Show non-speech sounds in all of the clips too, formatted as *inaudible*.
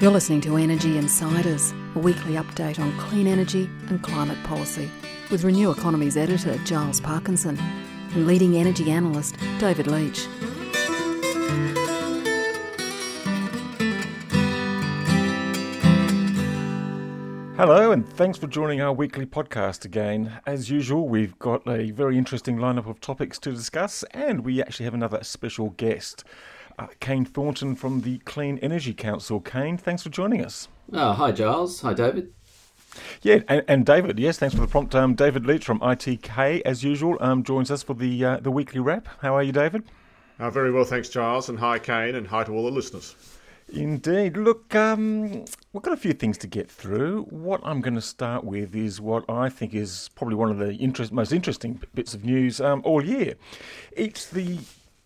You're listening to Energy Insiders, a weekly update on clean energy and climate policy, with Renew Economy's editor Giles Parkinson and leading energy analyst David Leach. Hello, and thanks for joining our weekly podcast again. As usual, we've got a very interesting lineup of topics to discuss, and we actually have another special guest Kane Thornton from the Clean Energy Council. Kane, thanks for joining us. Oh, hi, Giles. Hi, David. Yeah, and, and David, yes, thanks for the prompt. Um, David Leach from ITK, as usual, um, joins us for the uh, the weekly wrap. How are you, David? Uh, very well, thanks, Giles, and hi, Kane, and hi to all the listeners. Indeed. Look, um, we've got a few things to get through. What I'm going to start with is what I think is probably one of the interest, most interesting bits of news um, all year. It's the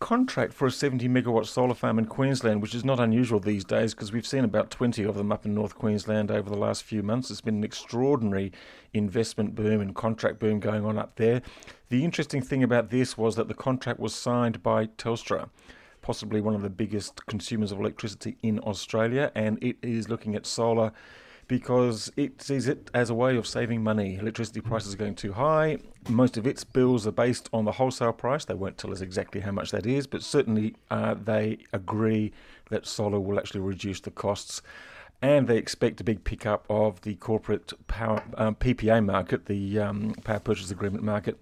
contract for a 70 megawatt solar farm in Queensland, which is not unusual these days because we've seen about 20 of them up in North Queensland over the last few months. It's been an extraordinary investment boom and contract boom going on up there. The interesting thing about this was that the contract was signed by Telstra, possibly one of the biggest consumers of electricity in Australia, and it is looking at solar because it sees it as a way of saving money. Electricity prices are going too high. Most of its bills are based on the wholesale price. They won't tell us exactly how much that is, but certainly uh, they agree that solar will actually reduce the costs. And they expect a big pickup of the corporate power um, PPA market, the um, power purchase agreement market.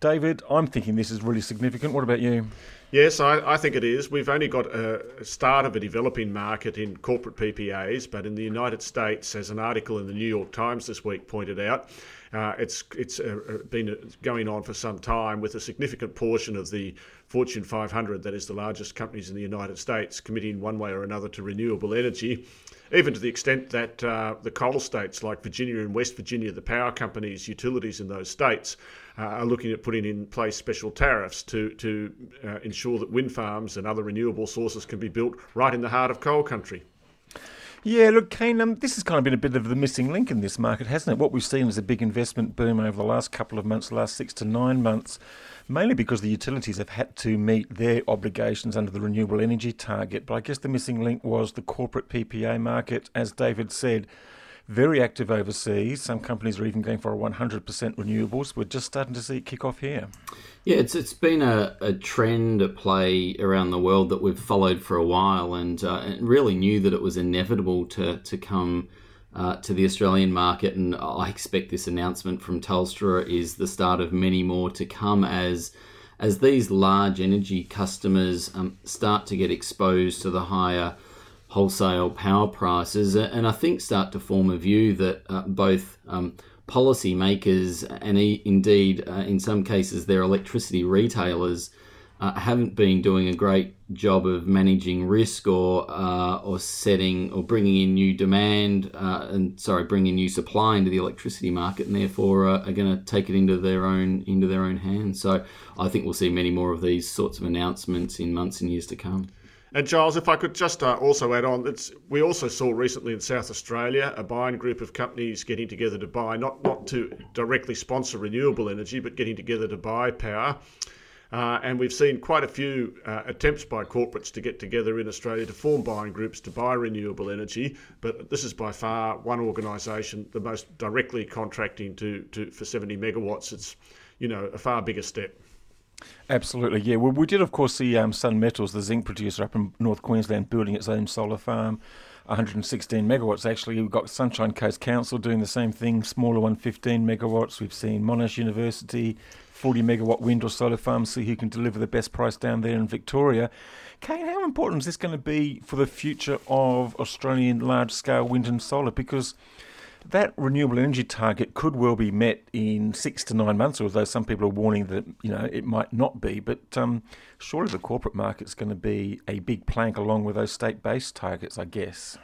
David, I'm thinking this is really significant. What about you? Yes, I, I, think it is. We've only got a start of a developing market in corporate PPAs, but in the United States, as an article in the New York Times this week pointed out, uh, it's it's uh, uh been going on for some time with a significant portion of the Fortune 500, that is the largest companies in the United States, committing one way or another to renewable energy, even to the extent that uh, the coal states like Virginia and West Virginia, the power companies, utilities in those states, uh, are looking at putting in place special tariffs to to uh, ensure that wind farms and other renewable sources can be built right in the heart of coal country. Yeah, look, Kane, um, this has kind of been a bit of the missing link in this market, hasn't it? What we've seen is a big investment boom over the last couple of months, the last six to nine months, mainly because the utilities have had to meet their obligations under the renewable energy target. But I guess the missing link was the corporate PPA market, as David said very active overseas. Some companies are even going for a 100% renewables. We're just starting to see it kick off here. Yeah, it's it's been a, a trend at play around the world that we've followed for a while, and, uh, and really knew that it was inevitable to to come uh, to the Australian market. And I expect this announcement from Telstra is the start of many more to come as as these large energy customers um, start to get exposed to the higher wholesale power prices, and I think start to form a view that uh, both um, policymakers and e- indeed, uh, in some cases, their electricity retailers uh, haven't been doing a great job of managing risk or uh, or setting or bringing in new demand uh, and sorry, bringing new supply into the electricity market, and therefore uh, are going to take it into their own into their own hands. So I think we'll see many more of these sorts of announcements in months and years to come. And Giles, if I could just uh, also add on, we also saw recently in South Australia a buying group of companies getting together to buy, not, not to directly sponsor renewable energy, but getting together to buy power. Uh, and we've seen quite a few uh, attempts by corporates to get together in Australia to form buying groups to buy renewable energy. But this is by far one organisation, the most directly contracting to, to for 70 megawatts. It's you know a far bigger step. Absolutely, yeah. Well, we did, of course, see um, Sun Metals, the zinc producer up in North Queensland, building its own solar farm, 116 megawatts. Actually, we've got Sunshine Coast Council doing the same thing, smaller one, 15 megawatts. We've seen Monash University, 40 megawatt wind or solar farm, see who can deliver the best price down there in Victoria. Kane, how important is this going to be for the future of Australian large scale wind and solar? Because that renewable energy target could well be met in six to nine months, although some people are warning that you know it might not be. But um, surely the corporate market's going to be a big plank along with those state-based targets, I guess.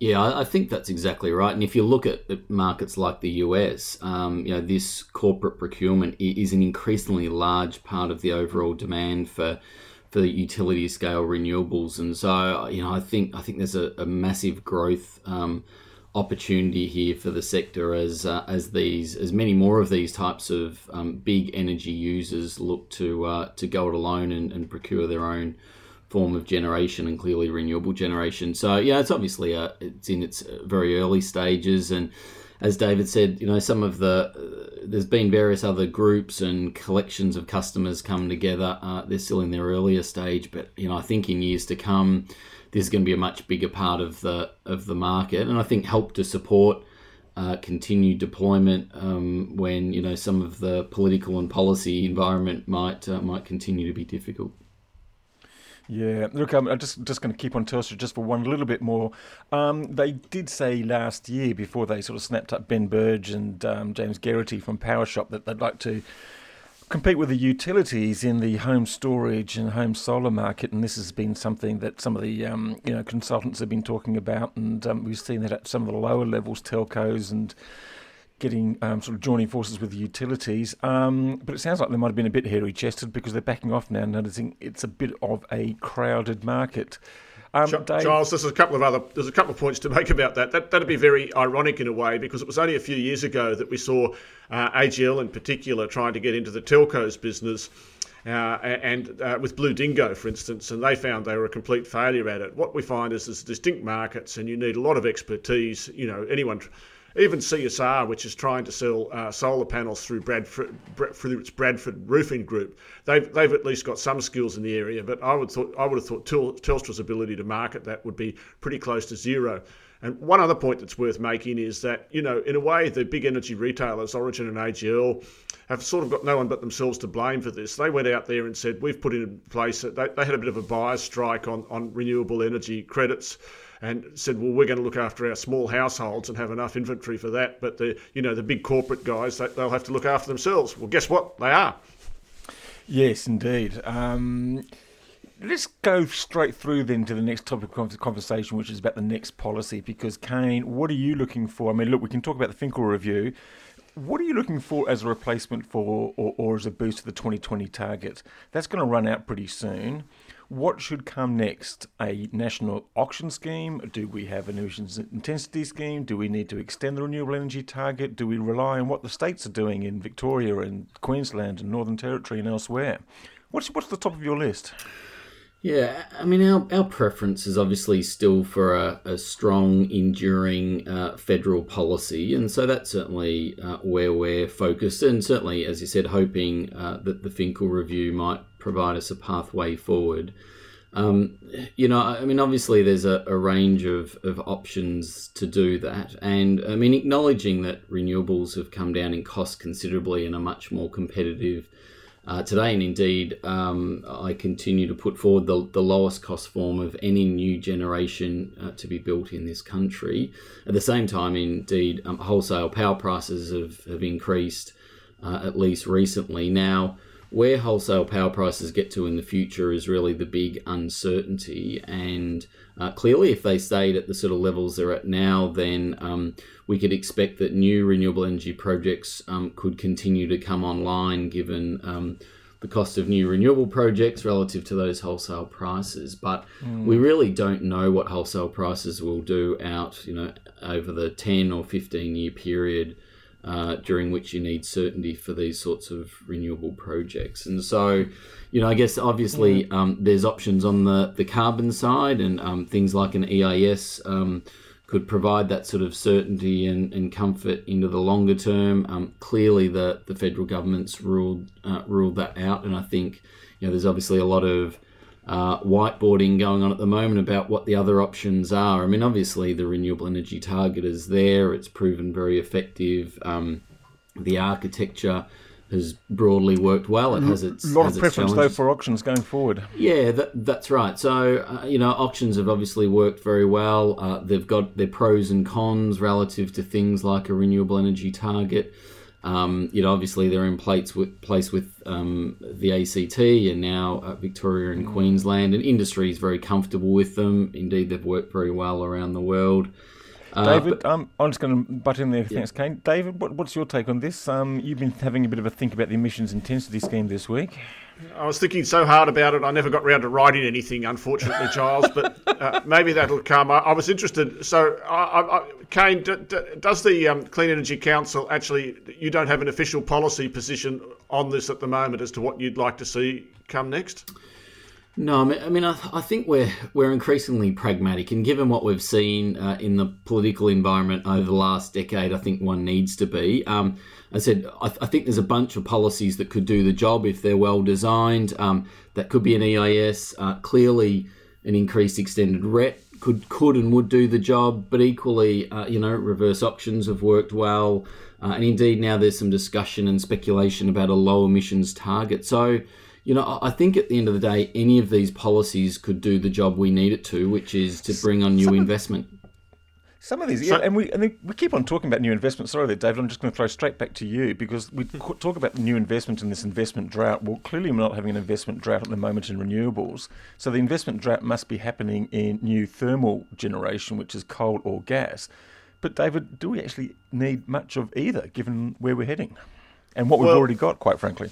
Yeah, I think that's exactly right. And if you look at markets like the US, um, you know, this corporate procurement is an increasingly large part of the overall demand for for utility scale renewables. And so, you know, I think I think there's a, a massive growth. Um, opportunity here for the sector as uh, as these as many more of these types of um, big energy users look to uh, to go it alone and, and procure their own form of generation and clearly renewable generation. So yeah, it's obviously a, it's in its very early stages and as David said, you know, some of the uh, there's been various other groups and collections of customers come together. Uh, they're still in their earlier stage, but you know, I think in years to come, there's going to be a much bigger part of the of the market, and I think help to support uh, continued deployment um, when you know some of the political and policy environment might uh, might continue to be difficult. Yeah, look, I'm just just going to keep on Telstra just for one little bit more. Um, they did say last year, before they sort of snapped up Ben Burge and um, James Geraghty from PowerShop, that they'd like to compete with the utilities in the home storage and home solar market, and this has been something that some of the um, you know consultants have been talking about, and um, we've seen that at some of the lower levels, telcos and getting um, sort of joining forces with the utilities. Um, but it sounds like they might have been a bit hairy chested because they're backing off now, noticing it's a bit of a crowded market. Um, Charles, there's a couple of other there's a couple of points to make about that. That that'd be very ironic in a way because it was only a few years ago that we saw uh, AGL in particular trying to get into the telcos business. Uh, and uh, with Blue Dingo, for instance, and they found they were a complete failure at it. What we find is there's distinct markets, and you need a lot of expertise. You know, anyone even CSR, which is trying to sell uh, solar panels through Bradford, through its Bradford Roofing Group, they've, they've at least got some skills in the area. But I would thought I would have thought Telstra's ability to market that would be pretty close to zero. And one other point that's worth making is that, you know, in a way, the big energy retailers, Origin and AGL, have sort of got no one but themselves to blame for this. They went out there and said, we've put in place, they, they had a bit of a buyer's strike on, on renewable energy credits and said, well, we're going to look after our small households and have enough inventory for that. But the, you know, the big corporate guys, they, will have to look after themselves. Well, guess what? They are. Yes, indeed. Um, let's go straight through then to the next topic of conversation, which is about the next policy. Because Kane, what are you looking for? I mean, look, we can talk about the Finkel review. What are you looking for as a replacement for, or, or as a boost to the 2020 target? That's going to run out pretty soon. What should come next? A national auction scheme? Do we have an emissions intensity scheme? Do we need to extend the renewable energy target? Do we rely on what the states are doing in Victoria and Queensland and Northern Territory and elsewhere? What's what's the top of your list? Yeah, I mean, our, our preference is obviously still for a, a strong, enduring uh, federal policy. And so that's certainly uh, where we're focused. And certainly, as you said, hoping uh, that the Finkel review might provide us a pathway forward. Um, you know, I mean, obviously, there's a, a range of, of options to do that. And I mean, acknowledging that renewables have come down in cost considerably and are much more competitive uh, today. And indeed, um, I continue to put forward the, the lowest cost form of any new generation uh, to be built in this country. At the same time, indeed, um, wholesale power prices have, have increased uh, at least recently. Now, where wholesale power prices get to in the future is really the big uncertainty. And uh, clearly, if they stayed at the sort of levels they're at now, then um, we could expect that new renewable energy projects um, could continue to come online given um, the cost of new renewable projects relative to those wholesale prices. But mm. we really don't know what wholesale prices will do out, you know, over the 10 or 15 year period uh, during which you need certainty for these sorts of renewable projects. And so, you know, I guess obviously um, there's options on the, the carbon side, and um, things like an EIS um, could provide that sort of certainty and, and comfort into the longer term. Um, clearly, the, the federal government's ruled uh, ruled that out, and I think you know there's obviously a lot of uh, whiteboarding going on at the moment about what the other options are. I mean, obviously, the renewable energy target is there, it's proven very effective. Um, the architecture has broadly worked well. It has its a lot of preference though for auctions going forward. Yeah, that, that's right. So uh, you know, auctions have obviously worked very well. Uh, they've got their pros and cons relative to things like a renewable energy target. Um, you know, obviously they're in place with, place with um, the ACT and now uh, Victoria and. Queensland, and industry is very comfortable with them. Indeed, they've worked very well around the world. Uh, David, but, um, I'm just going to butt in there. Yeah. Thanks, Kane. David, what, what's your take on this? Um, you've been having a bit of a think about the emissions intensity scheme this week. I was thinking so hard about it, I never got round to writing anything, unfortunately, Charles. But uh, maybe that'll come. I, I was interested. So, I, I, Kane, d- d- does the um, Clean Energy Council actually? You don't have an official policy position on this at the moment as to what you'd like to see come next. No, I mean, I, mean, I, I think we're we're increasingly pragmatic, and given what we've seen uh, in the political environment over the last decade, I think one needs to be. Um, I said I, I, think there's a bunch of policies that could do the job if they're well designed. Um, that could be an EIS. Uh, clearly, an increased extended RET could could and would do the job, but equally, uh, you know, reverse auctions have worked well, uh, and indeed now there's some discussion and speculation about a low emissions target. So you know, I think at the end of the day, any of these policies could do the job we need it to, which is to bring on new some investment. Of, some of these, yeah, and we and we keep on talking about new investment. Sorry, there, David. I'm just going to throw straight back to you because we hmm. talk about new investment in this investment drought. Well, clearly we're not having an investment drought at the moment in renewables. So the investment drought must be happening in new thermal generation, which is coal or gas. But David, do we actually need much of either, given where we're heading, and what we've well, already got, quite frankly?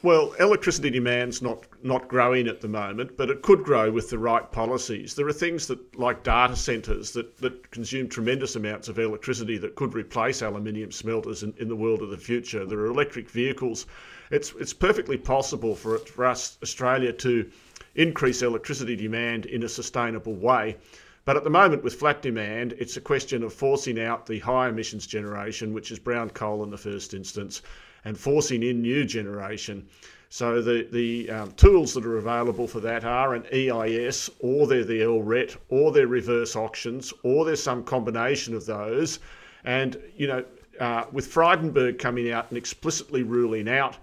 Well, electricity demand's not not growing at the moment, but it could grow with the right policies. There are things that, like data centres, that, that consume tremendous amounts of electricity that could replace aluminium smelters in, in the world of the future. There are electric vehicles. It's it's perfectly possible for it, for us Australia to increase electricity demand in a sustainable way. But at the moment, with flat demand, it's a question of forcing out the high emissions generation, which is brown coal in the first instance, and forcing in new generation. So the, the um, tools that are available for that are an EIS, or they're the LRET, or they're reverse auctions, or there's some combination of those. And, you know, uh, with Frydenberg coming out and explicitly ruling out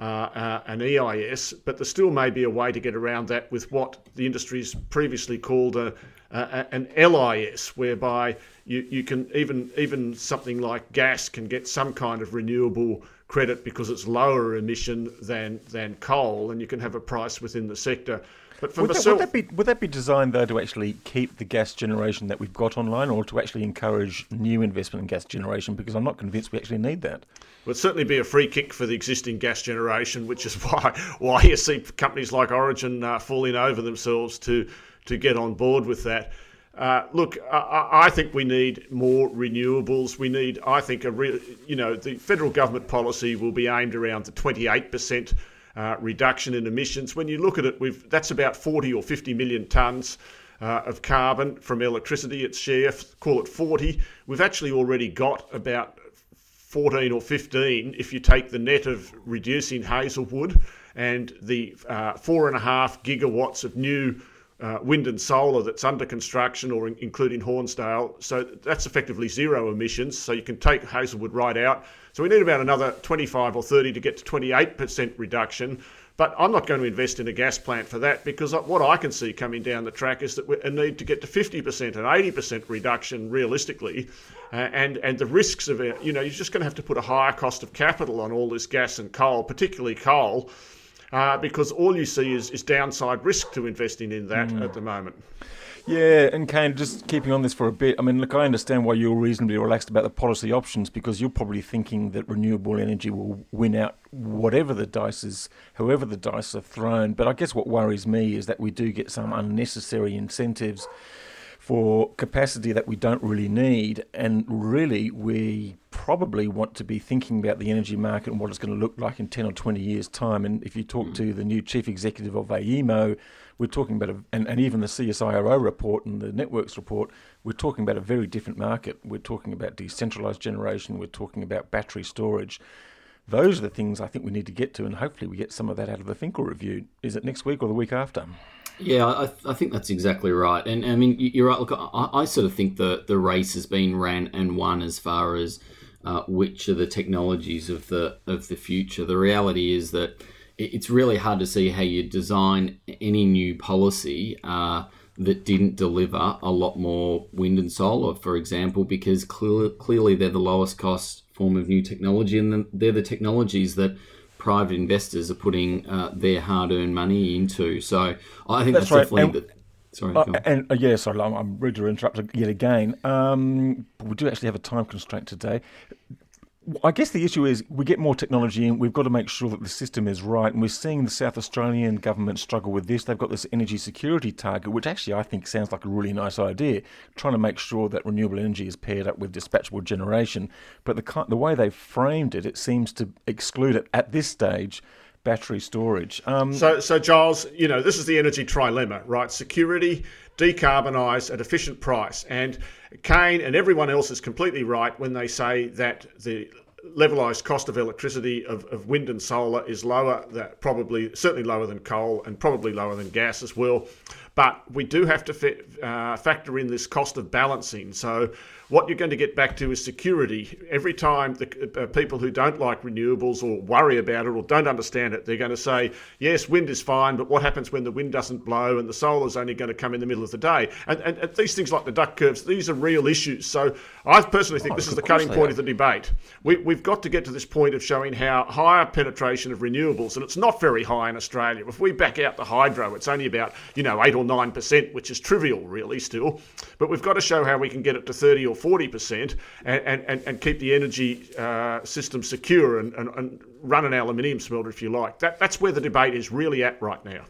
uh, uh, an EIS, but there still may be a way to get around that with what the industry's previously called a, an LIS, whereby you, you can even even something like gas can get some kind of renewable credit because it's lower emission than than coal, and you can have a price within the sector. But for would, myself, that, would that be would that be designed though to actually keep the gas generation that we've got online, or to actually encourage new investment in gas generation? Because I'm not convinced we actually need that. Would certainly be a free kick for the existing gas generation, which is *laughs* why why you see companies like Origin uh, falling over themselves to to get on board with that. Uh, look, I, I, think we need more renewables. We need, I think, a real, you know, the federal government policy will be aimed around the 28% uh, reduction in emissions. When you look at it, we've that's about 40 or 50 million tonnes. Uh, of carbon from electricity, its share, call it 40. We've actually already got about 14 or 15 if you take the net of reducing Hazelwood and the uh, four and a half gigawatts of new uh, wind and solar that's under construction or in, including Hornsdale. So that's effectively zero emissions. So you can take Hazelwood right out. So we need about another 25 or 30 to get to 28% reduction. But I'm not going to invest in a gas plant for that because what I can see coming down the track is that we need to get to 50% and 80% reduction realistically. Uh, and, and the risks of it, you know, you're just going to have to put a higher cost of capital on all this gas and coal, particularly coal uh, because all you see is, is downside risk to investing in that mm. at the moment. Yeah, and Kane, just keeping on this for a bit. I mean, look, I understand why you're reasonably relaxed about the policy options because you're probably thinking that renewable energy will win out whatever the dice is, however the dice are thrown. But I guess what worries me is that we do get some unnecessary incentives for capacity that we don't really need. And really, we probably want to be thinking about the energy market and what it's going to look like in 10 or 20 years' time. And if you talk hmm. to the new chief executive of AEMO, we're talking about, a, and, and even the CSIRO report and the networks report, we're talking about a very different market. We're talking about decentralized generation, we're talking about battery storage. Those are the things I think we need to get to, and hopefully we get some of that out of the Finkel review. Is it next week or the week after? Yeah, I, I, think that's exactly right. And I mean, you're right. Look, I, I, sort of think the, the race has been ran and won as far as uh, which are the technologies of the of the future. The reality is that it's really hard to see how you design any new policy uh, that didn't deliver a lot more wind and solar, for example, because clearly, clearly they're the lowest cost form of new technology, and they're the technologies that private investors are putting uh, their hard-earned money into. So I think that's, that's right. definitely. And, the, sorry, uh, and uh, yeah, sorry, I'm, I'm rude to interrupt yet again. Um, we do actually have a time constraint today. I guess the issue is we get more technology in, we've got to make sure that the system is right. And we're seeing the South Australian government struggle with this. They've got this energy security target, which actually I think sounds like a really nice idea, trying to make sure that renewable energy is paired up with dispatchable generation. But the, the way they've framed it, it seems to exclude it at this stage battery storage. Um, so, so Giles, you know, this is the energy trilemma, right? Security, decarbonise at efficient price, and Kane and everyone else is completely right when they say that the levelised cost of electricity of, of wind and solar is lower, that probably certainly lower than coal and probably lower than gas as well. But we do have to uh, factor in this cost of balancing. So what you're going to get back to is security. Every time the uh, people who don't like renewables or worry about it or don't understand it, they're going to say, yes, wind is fine, but what happens when the wind doesn't blow and the solar's only going to come in the middle of the day? And, and, and these things like the duck curves, these are real issues. So I personally think oh, this is the cutting point of the debate. We, we've got to get to this point of showing how higher penetration of renewables, and it's not very high in Australia. If we back out the hydro, it's only about, you know, 8 or 9%, which is trivial really still. But we've got to show how we can get it to 30 or 40% and, and, and keep the energy uh, system secure and, and, and run an aluminium smelter if you like. That, that's where the debate is really at right now.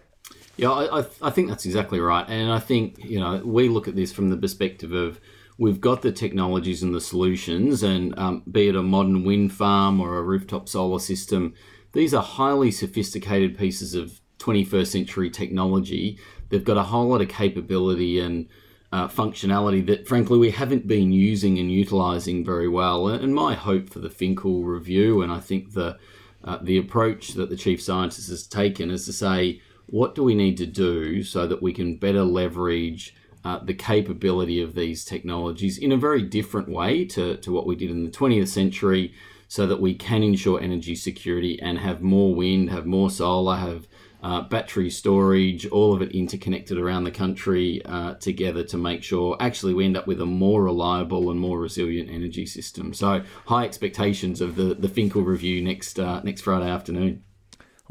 Yeah, I, I think that's exactly right. And I think, you know, we look at this from the perspective of we've got the technologies and the solutions, and um, be it a modern wind farm or a rooftop solar system, these are highly sophisticated pieces of 21st century technology. They've got a whole lot of capability and uh, functionality that, frankly, we haven't been using and utilising very well. And my hope for the Finkel review, and I think the uh, the approach that the chief scientist has taken, is to say, what do we need to do so that we can better leverage uh, the capability of these technologies in a very different way to, to what we did in the 20th century, so that we can ensure energy security and have more wind, have more solar, have uh, battery storage, all of it interconnected around the country uh, together to make sure actually we end up with a more reliable and more resilient energy system. So high expectations of the the Finkel review next uh, next Friday afternoon.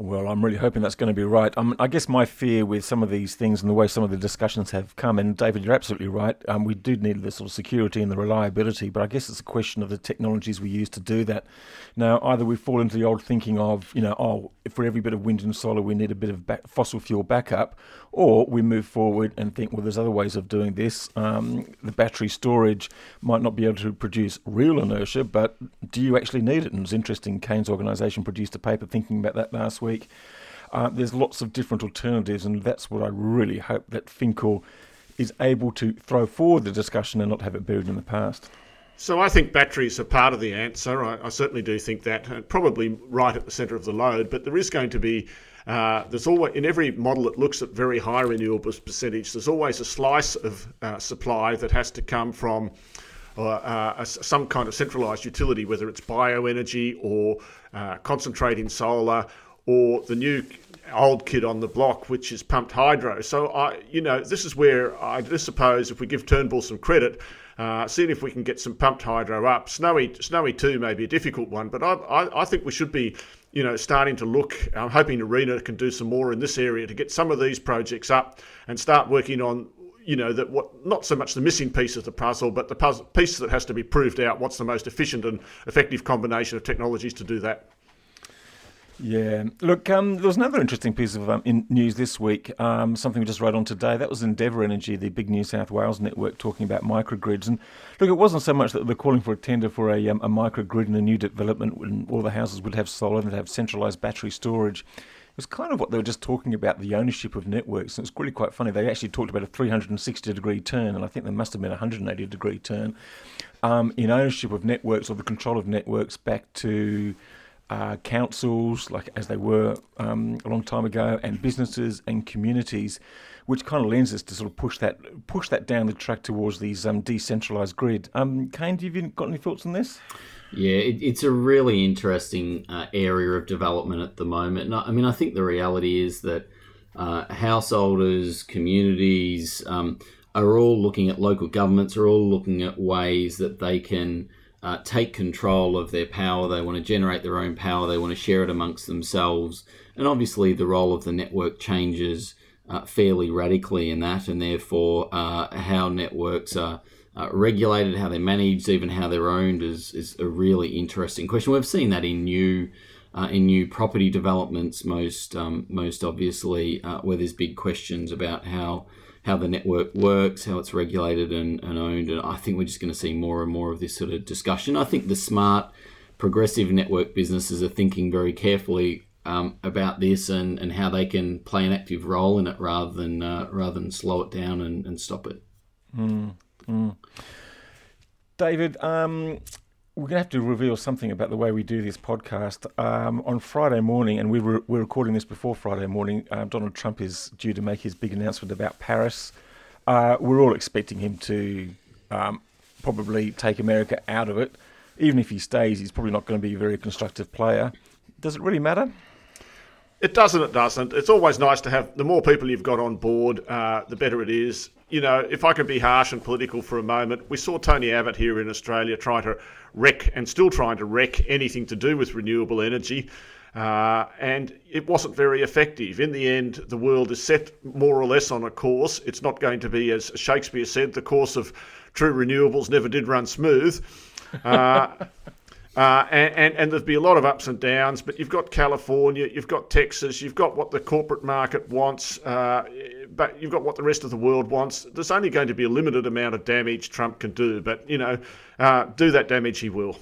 Well, I'm really hoping that's going to be right. Um, I guess my fear with some of these things and the way some of the discussions have come, and David, you're absolutely right. Um, we do need the sort of security and the reliability, but I guess it's a question of the technologies we use to do that. Now, either we fall into the old thinking of, you know, oh, for every bit of wind and solar, we need a bit of back- fossil fuel backup, or we move forward and think, well, there's other ways of doing this. Um, the battery storage might not be able to produce real inertia, but do you actually need it? And it was interesting, Kane's organisation produced a paper thinking about that last week. Uh, there's lots of different alternatives, and that's what I really hope that Finkel is able to throw forward the discussion and not have it buried in the past. So I think batteries are part of the answer. I, I certainly do think that, probably right at the centre of the load. But there is going to be uh, there's always in every model that looks at very high renewables percentage. There's always a slice of uh, supply that has to come from uh, uh some kind of centralised utility, whether it's bioenergy or uh, concentrating solar or the new old kid on the block, which is pumped hydro. So I, you know, this is where I just suppose if we give Turnbull some credit. Uh, seeing if we can get some pumped hydro up. Snowy, Snowy two may be a difficult one, but I, I, I think we should be you know, starting to look. I'm hoping ARENA can do some more in this area to get some of these projects up and start working on, you know, that what not so much the missing piece of the puzzle, but the puzzle piece that has to be proved out. What's the most efficient and effective combination of technologies to do that? Yeah. Look, um, there was another interesting piece of um, news this week, um, something we just wrote on today. That was Endeavour Energy, the big New South Wales network, talking about microgrids. And look, it wasn't so much that they're calling for a tender for a, um, a microgrid in a new development when all the houses would have solar and have centralised battery storage. It was kind of what they were just talking about the ownership of networks. And it's really quite funny. They actually talked about a 360 degree turn, and I think there must have been a 180 degree turn um, in ownership of networks or the control of networks back to uh, councils, like as they were um, a long time ago, and businesses and communities, which kind of lends us to sort of push that push that down the track towards these um, decentralized grid. Um, Kane, do you got any thoughts on this? Yeah, it, it's a really interesting uh, area of development at the moment. I mean, I think the reality is that uh, householders, communities um, are all looking at local governments, are all looking at ways that they can uh, take control of their power. They want to generate their own power. They want to share it amongst themselves. And obviously, the role of the network changes uh, fairly radically in that, and therefore, uh, how networks are. Uh, regulated, how they're managed, even how they're owned, is, is a really interesting question. We've seen that in new uh, in new property developments, most um, most obviously, uh, where there's big questions about how how the network works, how it's regulated and, and owned. And I think we're just going to see more and more of this sort of discussion. I think the smart, progressive network businesses are thinking very carefully um, about this and, and how they can play an active role in it rather than uh, rather than slow it down and, and stop it. Mm, mm. David, um, we're going to have to reveal something about the way we do this podcast. Um, on Friday morning, and we were, we're recording this before Friday morning, uh, Donald Trump is due to make his big announcement about Paris. Uh, we're all expecting him to um, probably take America out of it. Even if he stays, he's probably not going to be a very constructive player. Does it really matter? It doesn't. It doesn't. It's always nice to have the more people you've got on board, uh, the better it is. You know, if I could be harsh and political for a moment, we saw Tony Abbott here in Australia try to wreck and still trying to wreck anything to do with renewable energy. Uh, and it wasn't very effective. In the end, the world is set more or less on a course. It's not going to be, as Shakespeare said, the course of true renewables never did run smooth. Uh, uh, and, and, and there'll be a lot of ups and downs, but you've got California, you've got Texas, you've got what the corporate market wants, uh, but you've got what the rest of the world wants. There's only going to be a limited amount of damage Trump can do, but, you know, uh, do that damage he will.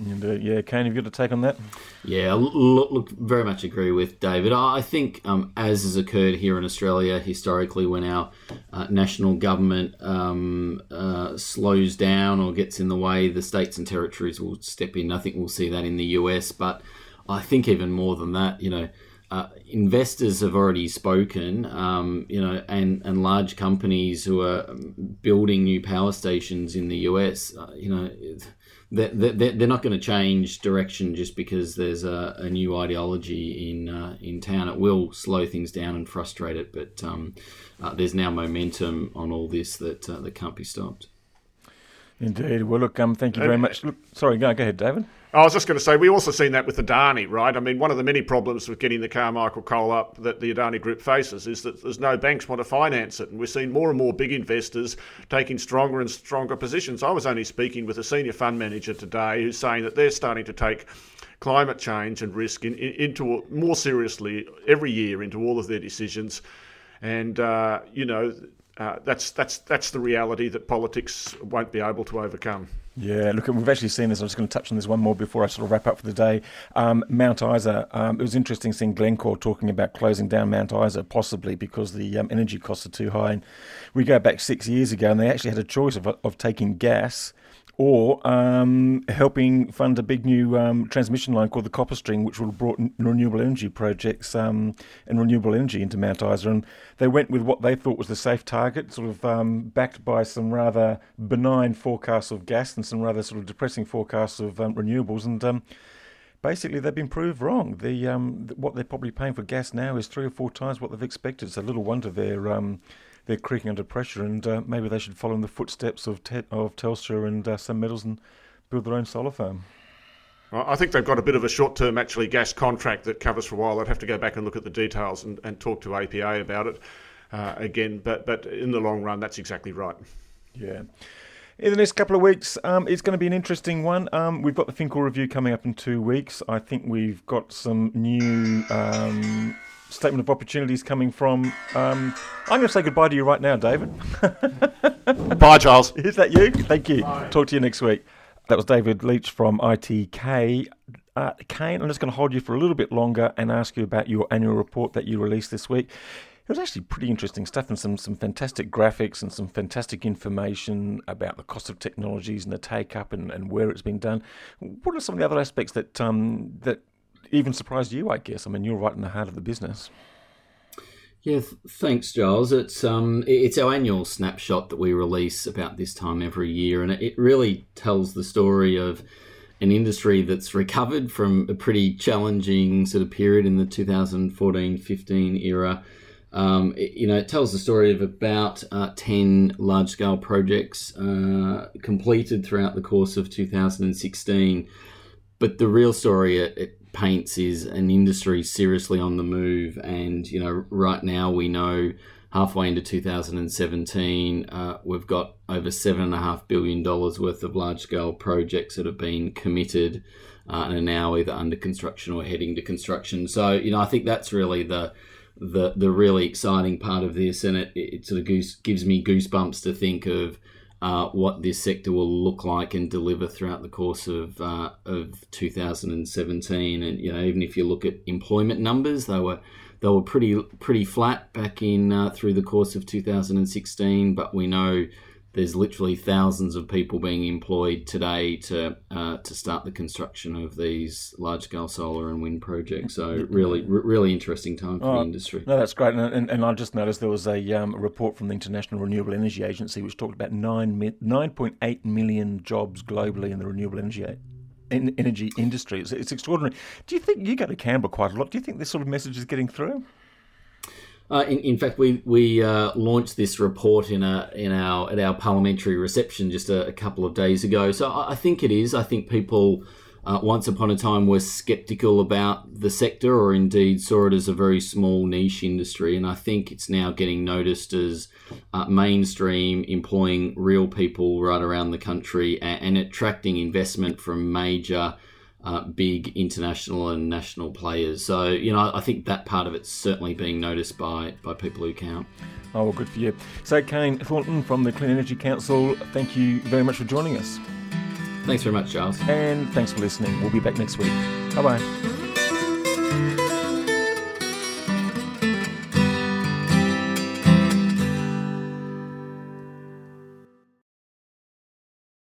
Uh, yeah, Kane, have you got a take on that? Yeah, look, look, very much agree with David. I think, um, as has occurred here in Australia historically, when our uh, national government um, uh, slows down or gets in the way, the states and territories will step in. I think we'll see that in the US, but I think even more than that, you know. Uh, investors have already spoken, um, you know, and, and large companies who are building new power stations in the US, uh, you know, they're, they're not going to change direction just because there's a, a new ideology in uh, in town. It will slow things down and frustrate it, but um, uh, there's now momentum on all this that uh, that can't be stopped. Indeed. Well, look, um, thank you very much. Look, sorry, go, go ahead, David. I was just going to say, we also seen that with Adani, right? I mean, one of the many problems with getting the Carmichael coal up that the Adani Group faces is that there's no banks want to finance it. And we're seeing more and more big investors taking stronger and stronger positions. I was only speaking with a senior fund manager today who's saying that they're starting to take climate change and risk in, in, into more seriously every year into all of their decisions. And, uh, you know, uh, that's, that's, that's the reality that politics won't be able to overcome. Yeah, look, we've actually seen this. I'm just going to touch on this one more before I sort of wrap up for the day. Um, Mount Isa, um, it was interesting seeing Glencore talking about closing down Mount Isa, possibly because the um, energy costs are too high. And we go back six years ago, and they actually had a choice of, of taking gas or um, helping fund a big new um, transmission line called the Copper String, which will have brought renewable energy projects um, and renewable energy into Mount Isa. And they went with what they thought was the safe target, sort of um, backed by some rather benign forecasts of gas and some rather sort of depressing forecasts of um, renewables. And um, basically, they've been proved wrong. The what they're probably paying for gas now is three or four times what they've expected. It's a little wonder they're they're creaking under pressure, and uh, maybe they should follow in the footsteps of Te- of Telstra and uh, Metals and build their own solar farm. I think they've got a bit of a short-term, actually, gas contract that covers for a while. I'd have to go back and look at the details and, and talk to APA about it uh, again. But but in the long run, that's exactly right. Yeah. In the next couple of weeks, um, it's going to be an interesting one. Um, we've got the Finkel review coming up in two weeks. I think we've got some new um, statement of opportunities coming from. Um, I'm going to say goodbye to you right now, David. *laughs* Bye, Charles. Is that you? Thank you. Bye. Talk to you next week. That was David Leach from ITK. Uh, Kane, I'm just going to hold you for a little bit longer and ask you about your annual report that you released this week. It was actually pretty interesting stuff and some, some fantastic graphics and some fantastic information about the cost of technologies and the take up and, and where it's been done. What are some of the other aspects that um, that even surprised you, I guess. I mean, you're right in the heart of the business. Yeah, th- thanks, Giles. It's um, it's our annual snapshot that we release about this time every year, and it really tells the story of an industry that's recovered from a pretty challenging sort of period in the 2014-15 era. Um, it, you know, it tells the story of about uh, 10 large scale projects uh, completed throughout the course of 2016. But the real story it, it paints is an industry seriously on the move. And, you know, right now we know halfway into 2017, uh, we've got over $7.5 billion worth of large scale projects that have been committed uh, and are now either under construction or heading to construction. So, you know, I think that's really the the, the really exciting part of this, and it, it sort of gives me goosebumps to think of uh, what this sector will look like and deliver throughout the course of uh, of 2017. And you know, even if you look at employment numbers, they were they were pretty pretty flat back in uh, through the course of 2016. But we know there's literally thousands of people being employed today to uh, to start the construction of these large scale solar and wind projects. So really, really interesting time for oh, the industry. No, that's great. And, and, and I just noticed there was a um, report from the International Renewable Energy Agency which talked about nine nine point eight million jobs globally in the renewable energy energy industry. It's, it's extraordinary. Do you think you go to Canberra quite a lot? Do you think this sort of message is getting through? Uh, in, in, fact, we we uh, launched this report in a in our at our parliamentary reception just a, a couple of days ago. So I, I, think it is. I think people uh, once upon a time were sceptical about the sector, or indeed saw it as a very small niche industry. And I think it's now getting noticed as uh, mainstream, employing real people right around the country, and, and attracting investment from major uh, big international and national players. So, you know, I think that part of it's certainly being noticed by, by people who count. Oh, well, good for you. So, Kane Thornton from the Clean Energy Council, thank you very much for joining us. Thanks very much, Charles. And thanks for listening. We'll be back next week. Bye bye.